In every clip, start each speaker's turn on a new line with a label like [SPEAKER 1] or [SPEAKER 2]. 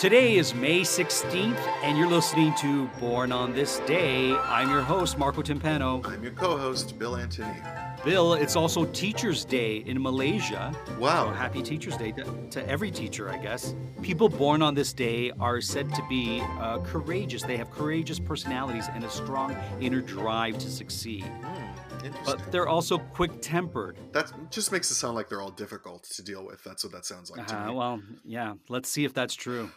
[SPEAKER 1] Today is May 16th, and you're listening to Born on This Day. I'm your host, Marco Timpano.
[SPEAKER 2] I'm your co-host, Bill Antony.
[SPEAKER 1] Bill, it's also Teacher's Day in Malaysia.
[SPEAKER 2] Wow.
[SPEAKER 1] So happy Teacher's Day to, to every teacher, I guess. People born on this day are said to be uh, courageous. They have courageous personalities and a strong inner drive to succeed.
[SPEAKER 2] Hmm, interesting.
[SPEAKER 1] But they're also quick tempered.
[SPEAKER 2] that just makes it sound like they're all difficult to deal with. That's what that sounds like to
[SPEAKER 1] Uh,
[SPEAKER 2] me.
[SPEAKER 1] well, yeah, let's see if that's true.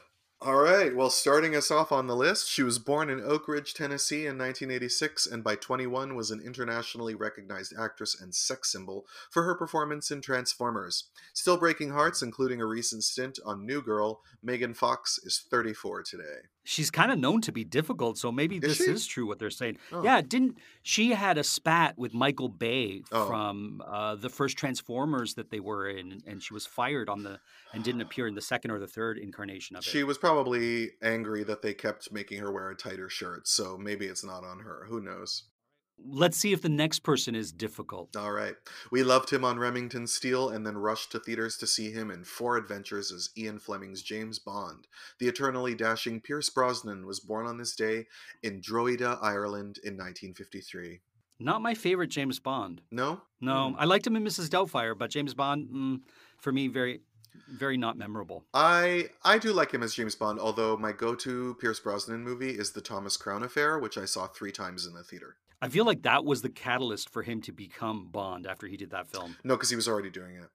[SPEAKER 2] All right. Well, starting us off on the list, she was born in Oak Ridge, Tennessee in 1986 and by 21 was an internationally recognized actress and sex symbol for her performance in Transformers. Still breaking hearts, including a recent stint on New Girl, Megan Fox is 34 today.
[SPEAKER 1] She's kind of known to be difficult, so maybe
[SPEAKER 2] Is
[SPEAKER 1] this
[SPEAKER 2] she?
[SPEAKER 1] is true what they're saying.
[SPEAKER 2] Oh.
[SPEAKER 1] Yeah, didn't she had a spat with Michael Bay
[SPEAKER 2] Oh.
[SPEAKER 1] from uh, the first Transformers that they were in, and she was fired on the and didn't appear in the second or the third incarnation of it.
[SPEAKER 2] She was probably angry that they kept making her wear a tighter shirt, so maybe it's not on her. Who knows?
[SPEAKER 1] Let's see if the next person is difficult.
[SPEAKER 2] All right. We loved him on Remington Steele and then rushed to theaters to see him in Four Adventures as Ian Fleming's James Bond. The eternally dashing Pierce Brosnan was born on this day in Drogheda, Ireland in 1953.
[SPEAKER 1] Not my favorite James Bond.
[SPEAKER 2] No?
[SPEAKER 1] No,
[SPEAKER 2] Hmm.
[SPEAKER 1] I liked him in Mrs. Doubtfire, but James Bond, mm, for me, very, very not memorable.
[SPEAKER 2] I I do like him as James Bond, although my go-to Pierce Brosnan movie is The Thomas Crown Affair, which I saw 3 times in the theater.
[SPEAKER 1] I feel like that was the catalyst for him to become Bond after he did that film.
[SPEAKER 2] No, cuz he was already doing it.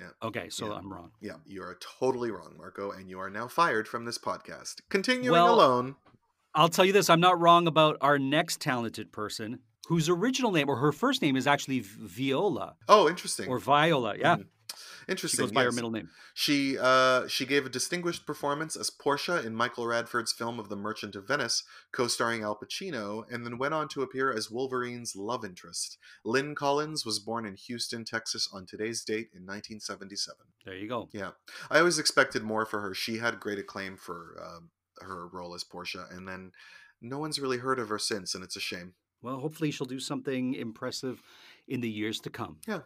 [SPEAKER 2] Yeah.
[SPEAKER 1] Okay, so
[SPEAKER 2] Yeah.
[SPEAKER 1] I'm wrong.
[SPEAKER 2] Yeah, you are totally wrong, Marco, and you are now fired from this podcast. Continuing
[SPEAKER 1] Well,
[SPEAKER 2] alone.
[SPEAKER 1] I'll tell you this: I'm not wrong about our next talented person, whose original name or her first name is actually Viola
[SPEAKER 2] Oh, interesting.
[SPEAKER 1] or Viola. Yeah, mm-hmm.
[SPEAKER 2] Mhm.
[SPEAKER 1] she
[SPEAKER 2] Interesting.
[SPEAKER 1] goes by her middle name.
[SPEAKER 2] She uh, she gave a distinguished performance as Portia in Michael Radford's film of The Merchant of Venice, co-starring Al Pacino, and then went on to appear as Wolverine's love interest. Lynn Collins was born in Houston, Texas, on today's date in 1977.
[SPEAKER 1] There you go.
[SPEAKER 2] Yeah, I always expected more for her. She had great acclaim for um, her role as Portia, and then no one's really heard of her since, and it's a shame.
[SPEAKER 1] Well, hopefully she'll do something impressive in the years to come.
[SPEAKER 2] Yeah.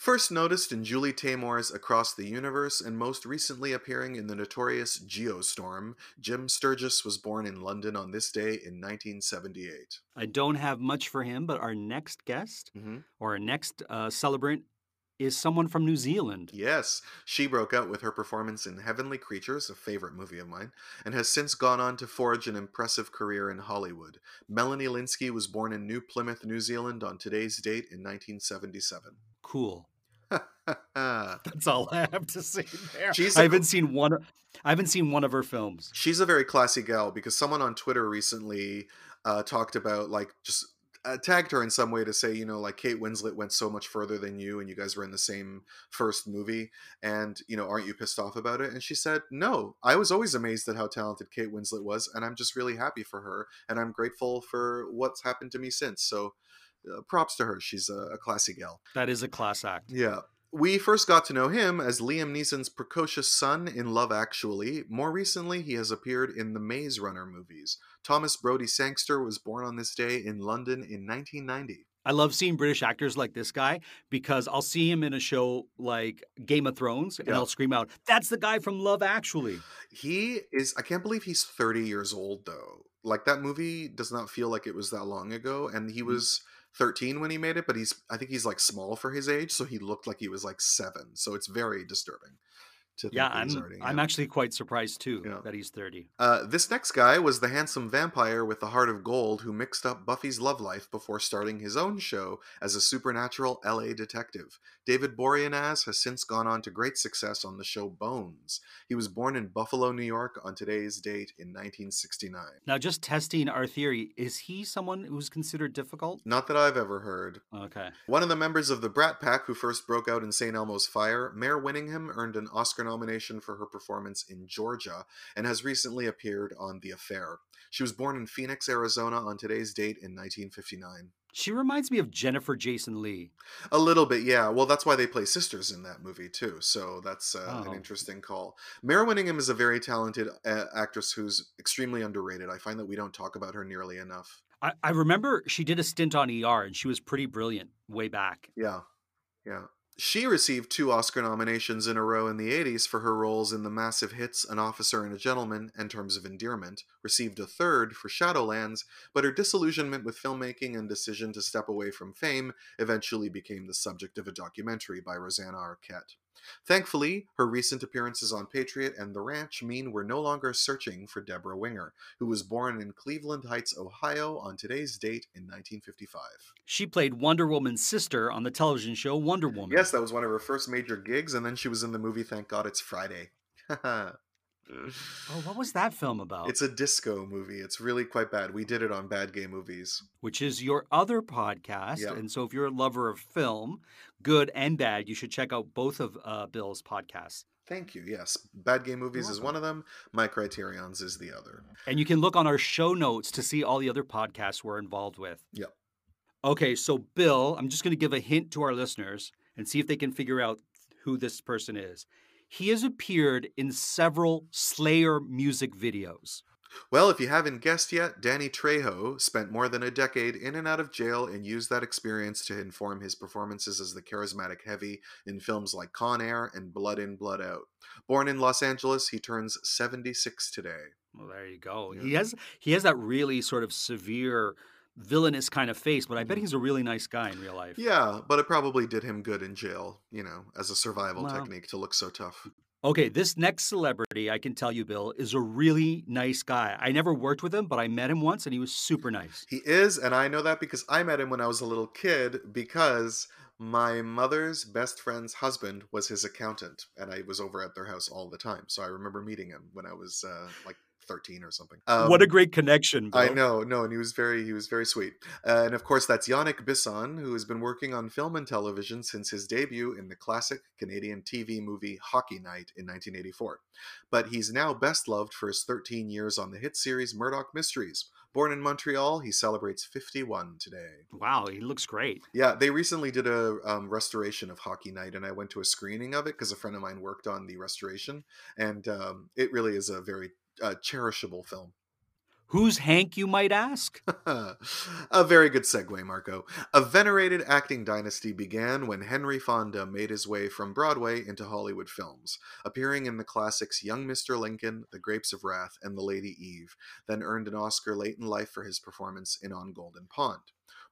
[SPEAKER 2] First noticed in Julie Taymor's Across the Universe and most recently appearing in the notorious Geostorm, Jim Sturgess was born in London on this day in 1978.
[SPEAKER 1] I don't have much for him, but our next guest
[SPEAKER 2] hmm
[SPEAKER 1] or our next uh, celebrant is someone from New Zealand.
[SPEAKER 2] Yes, she broke out with her performance in Heavenly Creatures, a favorite movie of mine, and has since gone on to forge an impressive career in Hollywood. Melanie Lynskey was born in New Plymouth, New Zealand on today's date in 1977.
[SPEAKER 1] Cool. That's all I have to say there.
[SPEAKER 2] She's
[SPEAKER 1] I
[SPEAKER 2] a-
[SPEAKER 1] haven't seen one. I haven't seen one of her films.
[SPEAKER 2] she's a very classy gal because someone on Twitter recently uh, talked about like just uh, tagged her in some way to say you know like Kate Winslet went so much further than you and you guys were in the same first movie and you know aren't you pissed off about it and she said no I was always amazed at how talented Kate Winslet was and I'm just really happy for her and I'm grateful for what's happened to me since so uh, props to her she's a, a classy gal
[SPEAKER 1] That is a class act.
[SPEAKER 2] yeah. We first got to know him as Liam Neeson's precocious son in Love Actually. More recently, he has appeared in the Maze Runner movies. Thomas Brodie-Sangster was born on this day in London in 1990.
[SPEAKER 1] I love seeing British actors like this guy because I'll see him in a show like Game of Thrones and
[SPEAKER 2] Yeah.
[SPEAKER 1] I'll scream out, "That's the guy from Love Actually."
[SPEAKER 2] He is, I can't believe he's 30 years old, though. Like, that movie does not feel like it was that long ago, and he was 13 when he made it, but he's, I think he's like small for his age, so he looked like he was like seven. So it's very disturbing to
[SPEAKER 1] Yeah, I'm
[SPEAKER 2] already.
[SPEAKER 1] I'm actually quite surprised too
[SPEAKER 2] Yeah.
[SPEAKER 1] that he's 30.
[SPEAKER 2] Uh, this next guy was the handsome vampire with the heart of gold who mixed up Buffy's love life before starting his own show as a supernatural LA detective. David Boreanaz has since gone on to great success on the show Bones. He was born in Buffalo, New York on today's date in 1969.
[SPEAKER 1] Now, just testing our theory, is he someone who's considered difficult?
[SPEAKER 2] Not that I've ever heard.
[SPEAKER 1] Okay.
[SPEAKER 2] One of the members of the Brat Pack who first broke out in St. Elmo's Fire, Mare Winningham earned an Oscar nomination for her performance in Georgia and has recently appeared on The Affair. She was born in Phoenix, Arizona on today's date in 1959.
[SPEAKER 1] She reminds me of Jennifer Jason Lee.
[SPEAKER 2] A little bit, yeah. Well, that's why they play sisters in that movie too. So that's uh,
[SPEAKER 1] Oh.
[SPEAKER 2] an interesting call. Mare Winningham is a very talented uh, actress who's extremely underrated. I find that we don't talk about her nearly enough.
[SPEAKER 1] I, I remember she did a stint on ER and she was pretty brilliant way back.
[SPEAKER 2] Yeah, yeah. She received two Oscar nominations in a row in the 80s for her roles in the massive hits An Officer and a Gentleman and Terms of Endearment, received a third for Shadowlands, but her disillusionment with filmmaking and decision to step away from fame eventually became the subject of a documentary by Rosanna Arquette. Thankfully, her recent appearances on Patriot and The Ranch mean we're no longer searching for Debra Winger, who was born in Cleveland Heights, Ohio on today's date in 1955.
[SPEAKER 1] She played Wonder Woman's sister on the television show Wonder Woman.
[SPEAKER 2] Yes, that was one of her first major gigs, and then she was in the movie Thank God It's Friday.
[SPEAKER 1] Oh, what was that film about?
[SPEAKER 2] It's a disco movie. It's really quite bad. We did it on Bad Gay Movies.
[SPEAKER 1] Which is your other podcast.
[SPEAKER 2] Yep.
[SPEAKER 1] And so if you're a lover of film, good and bad, you should check out both of uh, Bill's podcasts.
[SPEAKER 2] Thank you. Yes, Bad Gay Movies is one of them. My Criterion's is the other.
[SPEAKER 1] And you can look on our show notes to see all the other podcasts we're involved with.
[SPEAKER 2] Yep.
[SPEAKER 1] Okay, so Bill, I'm just going to give a hint to our listeners and see if they can figure out who this person is. He has appeared in several Slayer music videos.
[SPEAKER 2] Well, if you haven't guessed yet, Danny Trejo spent more than a decade in and out of jail and used that experience to inform his performances as the charismatic heavy in films like Con Air and Blood In, Blood Out. Born in Los Angeles, he turns 76 today.
[SPEAKER 1] Well, there you go.
[SPEAKER 2] Yeah.
[SPEAKER 1] He has he has that really sort of severe villainous kind of face, but I bet
[SPEAKER 2] Mhm.
[SPEAKER 1] he's a really nice guy in real life.
[SPEAKER 2] Yeah, but it probably did him good in jail, you know, as a survival technique to look so tough.
[SPEAKER 1] Okay, this next celebrity, I can tell you, Bill, is a really nice guy. I never worked with him, but I met him once and he was super nice.
[SPEAKER 2] He is, and I know that because I met him when I was a little kid because my mother's best friend's husband was his accountant, and I was over at their house all the time. So I remember meeting him when I was uh, like 13 or something.
[SPEAKER 1] what a
[SPEAKER 2] Um,
[SPEAKER 1] great connection, Bill.
[SPEAKER 2] I know, no, and he was very, he was very sweet. Uh, and of course, that's Yannick Bisson, who has been working on film and television since his debut in the classic Canadian TV movie Hockey Night in 1984. But he's now best loved for his 13 years on the hit series Murdoch Mysteries. Born in Montreal, he celebrates 51 today.
[SPEAKER 1] Wow, he looks great.
[SPEAKER 2] Yeah, they recently did a um, restoration of Hockey Night, and I went to a screening of it because a friend of mine worked on the restoration, and um, it really is a very uh, cherishable film.
[SPEAKER 1] Who's Hank, you might ask?
[SPEAKER 2] a very good segue, Marco. A venerated acting dynasty began when Henry Fonda made his way from Broadway into Hollywood films, appearing in the classics Young Mr. Lincoln, The Grapes of Wrath, and The Lady Eve, then earned an Oscar late in life for his performance in On Golden Pond.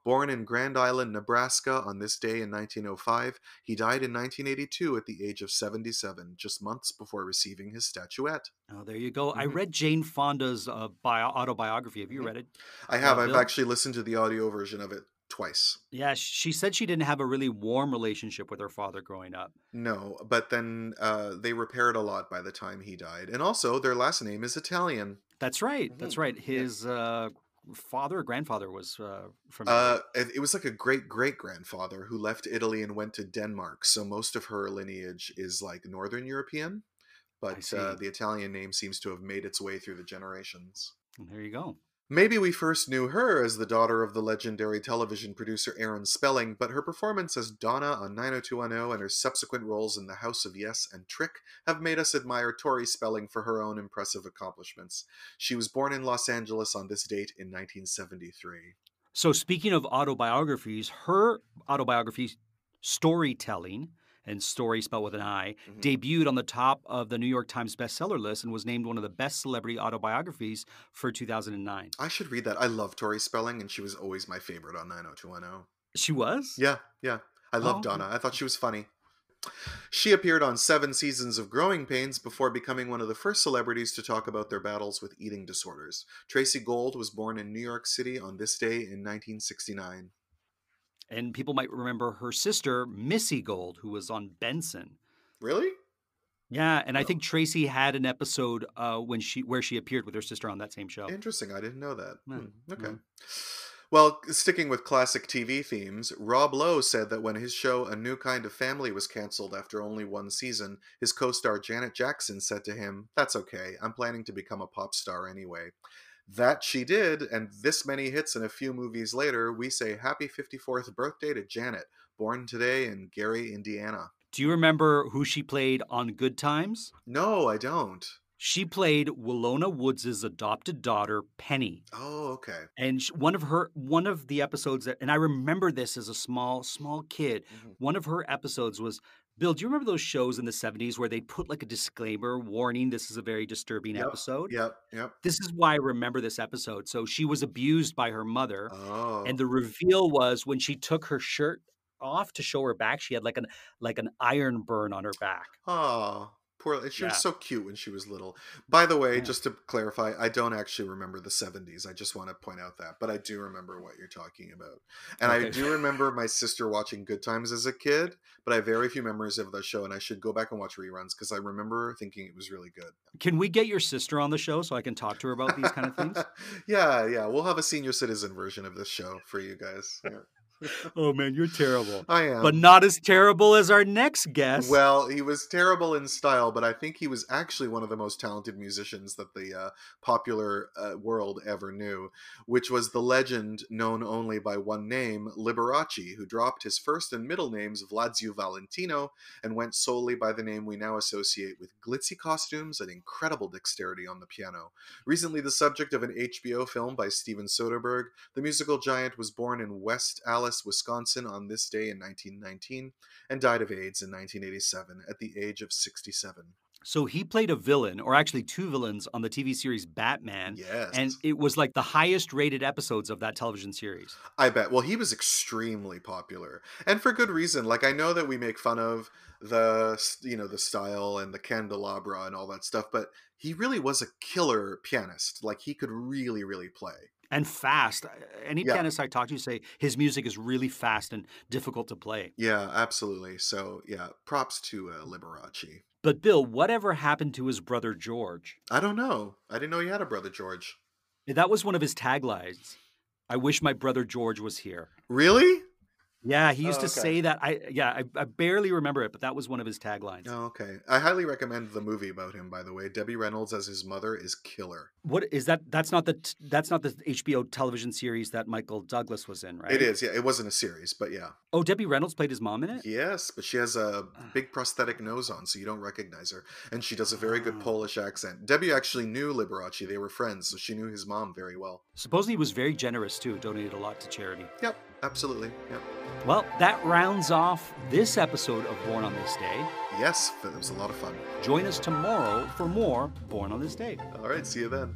[SPEAKER 2] Born in Grand Island, Nebraska on this day in 1905, he died in 1982 at the age of 77, just months before receiving his statuette.
[SPEAKER 1] Oh, there you go. I
[SPEAKER 2] Mhm.
[SPEAKER 1] read Jane Fonda's uh, bio- autobiography. Have you
[SPEAKER 2] Mhm.
[SPEAKER 1] read it?
[SPEAKER 2] I have,
[SPEAKER 1] Uh,
[SPEAKER 2] I've
[SPEAKER 1] Bill?
[SPEAKER 2] actually listened to the audio version of it twice.
[SPEAKER 1] Yeah, she said she didn't have a really warm relationship with her father growing up.
[SPEAKER 2] No, but then uh, they repaired a lot by the time he died. And also, their last name is Italian.
[SPEAKER 1] That's right. That's
[SPEAKER 2] Mhm.
[SPEAKER 1] right.
[SPEAKER 2] Yeah.
[SPEAKER 1] His uh, father or grandfather was uh, from.
[SPEAKER 2] Uh, it was like a great great grandfather who left Italy and went to Denmark. So most of her lineage is like Northern European, but uh, the Italian name seems to have made its way through the generations.
[SPEAKER 1] there you go.
[SPEAKER 2] Maybe we first knew her as the daughter of the legendary television producer Aaron Spelling, but her performance as Donna on 90210 and her subsequent roles in The House of Yes and Trick have made us admire Tori Spelling for her own impressive accomplishments. She was born in Los Angeles on this date in 1973.
[SPEAKER 1] So, speaking of autobiographies, her autobiography, Storytelling, and story spelled with an I,
[SPEAKER 2] Mhm.
[SPEAKER 1] debuted on the top of the New York Times bestseller list and was named one of the best celebrity autobiographies for 2009.
[SPEAKER 2] I should read that. I love Tori Spelling, and she was always my favorite on 90210.
[SPEAKER 1] She was?
[SPEAKER 2] Yeah, yeah. I love
[SPEAKER 1] Oh.
[SPEAKER 2] Donna. I thought she was funny. She appeared on seven seasons of Growing Pains before becoming one of the first celebrities to talk about their battles with eating disorders. Tracey Gold was born in New York City on this day in 1969.
[SPEAKER 1] And people might remember her sister, Missy Gold, who was on Benson.
[SPEAKER 2] Really?
[SPEAKER 1] Yeah, and I think Tracey had an episode uh, when she where she appeared with her sister on that same show.
[SPEAKER 2] Interesting. I didn't know that. Hmm, Okay. Well, sticking with classic TV themes, Rob Lowe said that when his show A New Kind of Family was canceled after only one season, his co star Janet Jackson said to him, That's okay, I'm planning to become a pop star anyway. That she did, and this many hits and a few movies later, we say happy 54th birthday to Janet, born today in Gary, Indiana.
[SPEAKER 1] Do you remember who she played on Good Times?
[SPEAKER 2] No, I don't.
[SPEAKER 1] She played Willona Woods' adopted daughter, Penny.
[SPEAKER 2] Oh, okay.
[SPEAKER 1] And sh- one of her one of the episodes that and I remember this as a small small kid.
[SPEAKER 2] Mhm.
[SPEAKER 1] One of her episodes was Bill, do you remember those shows in the 70s where they'd put like a disclaimer warning this is a very disturbing
[SPEAKER 2] Yep.
[SPEAKER 1] episode?
[SPEAKER 2] Yep. Yep.
[SPEAKER 1] This is why I remember this episode. So she was abused by her mother
[SPEAKER 2] Oh.
[SPEAKER 1] and the reveal was when she took her shirt off to show her back, she had like an like an iron burn on her back.
[SPEAKER 2] Oh, poor. She
[SPEAKER 1] Yeah.
[SPEAKER 2] was so cute when she was little. By the way,
[SPEAKER 1] Yeah.
[SPEAKER 2] just to clarify, I don't actually remember the 70s. I just want to point out that. But I do remember what you're talking about. And I do remember my sister watching Good Times as a kid, but I have very few memories of the show. And I should go back and watch reruns because I remember thinking it was really good.
[SPEAKER 1] Can we get your sister on the show so I can talk to her about these kind of things?
[SPEAKER 2] yeah, yeah. We'll have a senior citizen version of this show for you guys. Yeah.
[SPEAKER 1] oh man, you're terrible.
[SPEAKER 2] I am.
[SPEAKER 1] But not as terrible as our next guest.
[SPEAKER 2] Well, he was terrible in style, but I think he was actually one of the most talented musicians that the uh, popular uh, world ever knew, which was the legend known only by one name, Liberace, who dropped his first and middle names Wladziu Valentino and went solely by the name we now associate with glitzy costumes and incredible dexterity on the piano. Recently, the subject of an HBO film by Steven Soderbergh, the musical giant was born in West Wisconsin on this day in 1919 and died of AIDS in 1987 at the age of 67.
[SPEAKER 1] so he played a villain, or actually two villains, on the TV series Batman.
[SPEAKER 2] Yes.
[SPEAKER 1] And it was like the highest rated episodes of that television series.
[SPEAKER 2] I bet. Well, he was extremely popular, and for good reason. Like I know that we make fun of the you know the style and the candelabra and all that stuff, but he really was a killer pianist. Like he could really, really play.
[SPEAKER 1] And fast. Any
[SPEAKER 2] Yeah.
[SPEAKER 1] pianist I talk to say his music is really fast and difficult to play.
[SPEAKER 2] Yeah, absolutely. So yeah, props to uh, Liberace.
[SPEAKER 1] But Bill, whatever happened to his brother George?
[SPEAKER 2] I don't know. I didn't know he had a brother George.
[SPEAKER 1] That was one of his taglines. I wish my brother George was here.
[SPEAKER 2] Really?
[SPEAKER 1] Yeah, he used
[SPEAKER 2] Oh,
[SPEAKER 1] to say that. I yeah, I, I barely remember it, but that was one of his taglines.
[SPEAKER 2] Oh, okay. I highly recommend the movie about him. By the way, Debbie Reynolds as his mother is killer.
[SPEAKER 1] What is that? That's not the that's not the HBO television series that Michael Douglas was in, right?
[SPEAKER 2] It is. Yeah, it wasn't a series, but yeah.
[SPEAKER 1] Oh, Debbie Reynolds played his mom in it.
[SPEAKER 2] Yes, but she has a ah. big prosthetic nose on, so you don't recognize her. And she does a very good
[SPEAKER 1] Oh.
[SPEAKER 2] Polish accent. Debbie actually knew Liberace. They were friends, so she knew his mom very well.
[SPEAKER 1] Supposedly, he was very generous too. Donated a lot to charity.
[SPEAKER 2] Yep, absolutely. Yep.
[SPEAKER 1] Well, that rounds off this episode of Born on This Day.
[SPEAKER 2] Yes, it was a lot of fun.
[SPEAKER 1] Join us tomorrow for more Born on This Day.
[SPEAKER 2] All right, see you then.